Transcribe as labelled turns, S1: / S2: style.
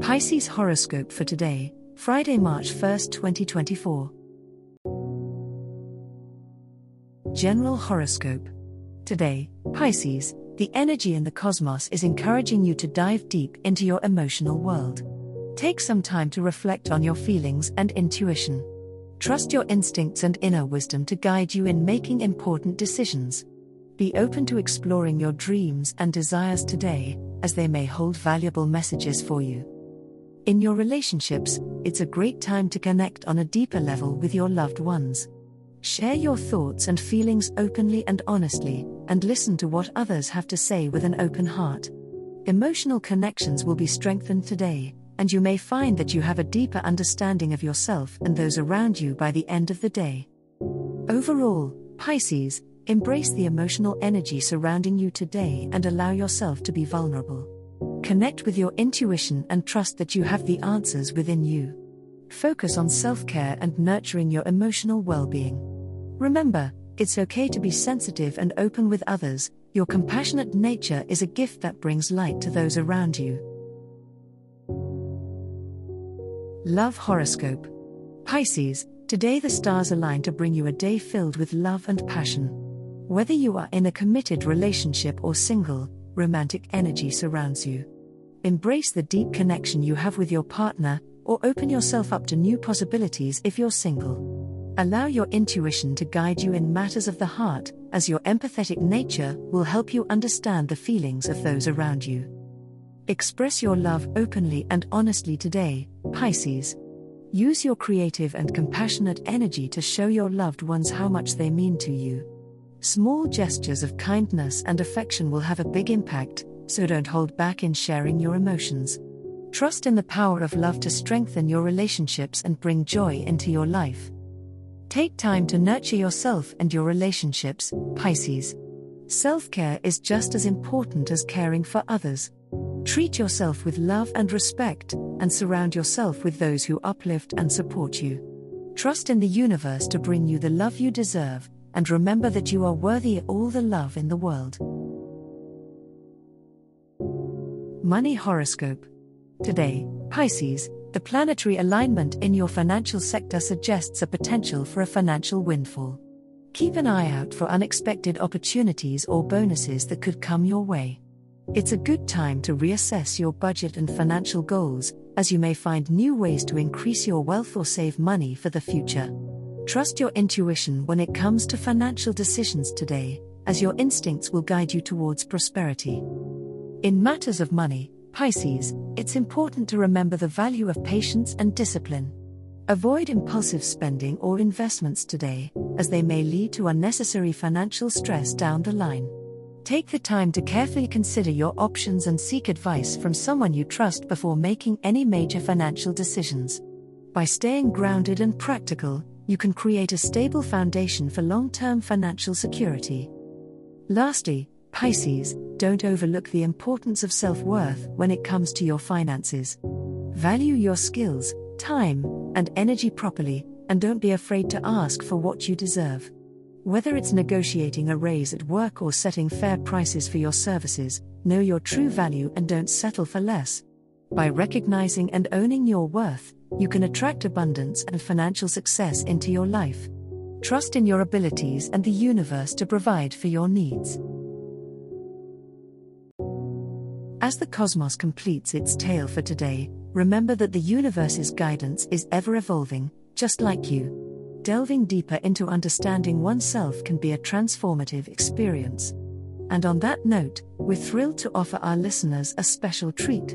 S1: Pisces horoscope for today, Friday, March 1st, 2024. General horoscope. Today, Pisces, the energy in the cosmos is encouraging you to dive deep into your emotional world. Take some time to reflect on your feelings and intuition. Trust your instincts and inner wisdom to guide you in making important decisions. Be open to exploring your dreams and desires today, as they may hold valuable messages for you. In your relationships, it's a great time to connect on a deeper level with your loved ones. Share your thoughts and feelings openly and honestly, and listen to what others have to say with an open heart. Emotional connections will be strengthened today, and you may find that you have a deeper understanding of yourself and those around you by the end of the day. Overall, Pisces, embrace the emotional energy surrounding you today and allow yourself to be vulnerable. Connect with your intuition and trust that you have the answers within you. Focus on self care and nurturing your emotional well being. Remember, it's okay to be sensitive and open with others, your compassionate nature is a gift that brings light to those around you. Love Horoscope Pisces, today the stars align to bring you a day filled with love and passion. Whether you are in a committed relationship or single, romantic energy surrounds you. Embrace the deep connection you have with your partner, or open yourself up to new possibilities if you're single. Allow your intuition to guide you in matters of the heart, as your empathetic nature will help you understand the feelings of those around you. Express your love openly and honestly today, Pisces. Use your creative and compassionate energy to show your loved ones how much they mean to you. Small gestures of kindness and affection will have a big impact, so don't hold back in sharing your emotions. Trust in the power of love to strengthen your relationships and bring joy into your life. Take time to nurture yourself and your relationships, Pisces. Self care is just as important as caring for others. Treat yourself with love and respect, and surround yourself with those who uplift and support you. Trust in the universe to bring you the love you deserve, and remember that you are worthy all the love in the world. Money Horoscope. Today, Pisces, the planetary alignment in your financial sector suggests a potential for a financial windfall. Keep an eye out for unexpected opportunities or bonuses that could come your way. It's a good time to reassess your budget and financial goals, as you may find new ways to increase your wealth or save money for the future. Trust your intuition when it comes to financial decisions today, as your instincts will guide you towards prosperity. In matters of money, Pisces, it's important to remember the value of patience and discipline. Avoid impulsive spending or investments today, as they may lead to unnecessary financial stress down the line. Take the time to carefully consider your options and seek advice from someone you trust before making any major financial decisions. By staying grounded and practical, you can create a stable foundation for long term financial security. Lastly, Pisces, don't overlook the importance of self worth when it comes to your finances. Value your skills, time, and energy properly, and don't be afraid to ask for what you deserve. Whether it's negotiating a raise at work or setting fair prices for your services, know your true value and don't settle for less. By recognizing and owning your worth, you can attract abundance and financial success into your life. Trust in your abilities and the universe to provide for your needs. As the cosmos completes its tale for today, remember that the universe's guidance is ever evolving, just like you. Delving deeper into understanding oneself can be a transformative experience. And on that note, we're thrilled to offer our listeners a special treat.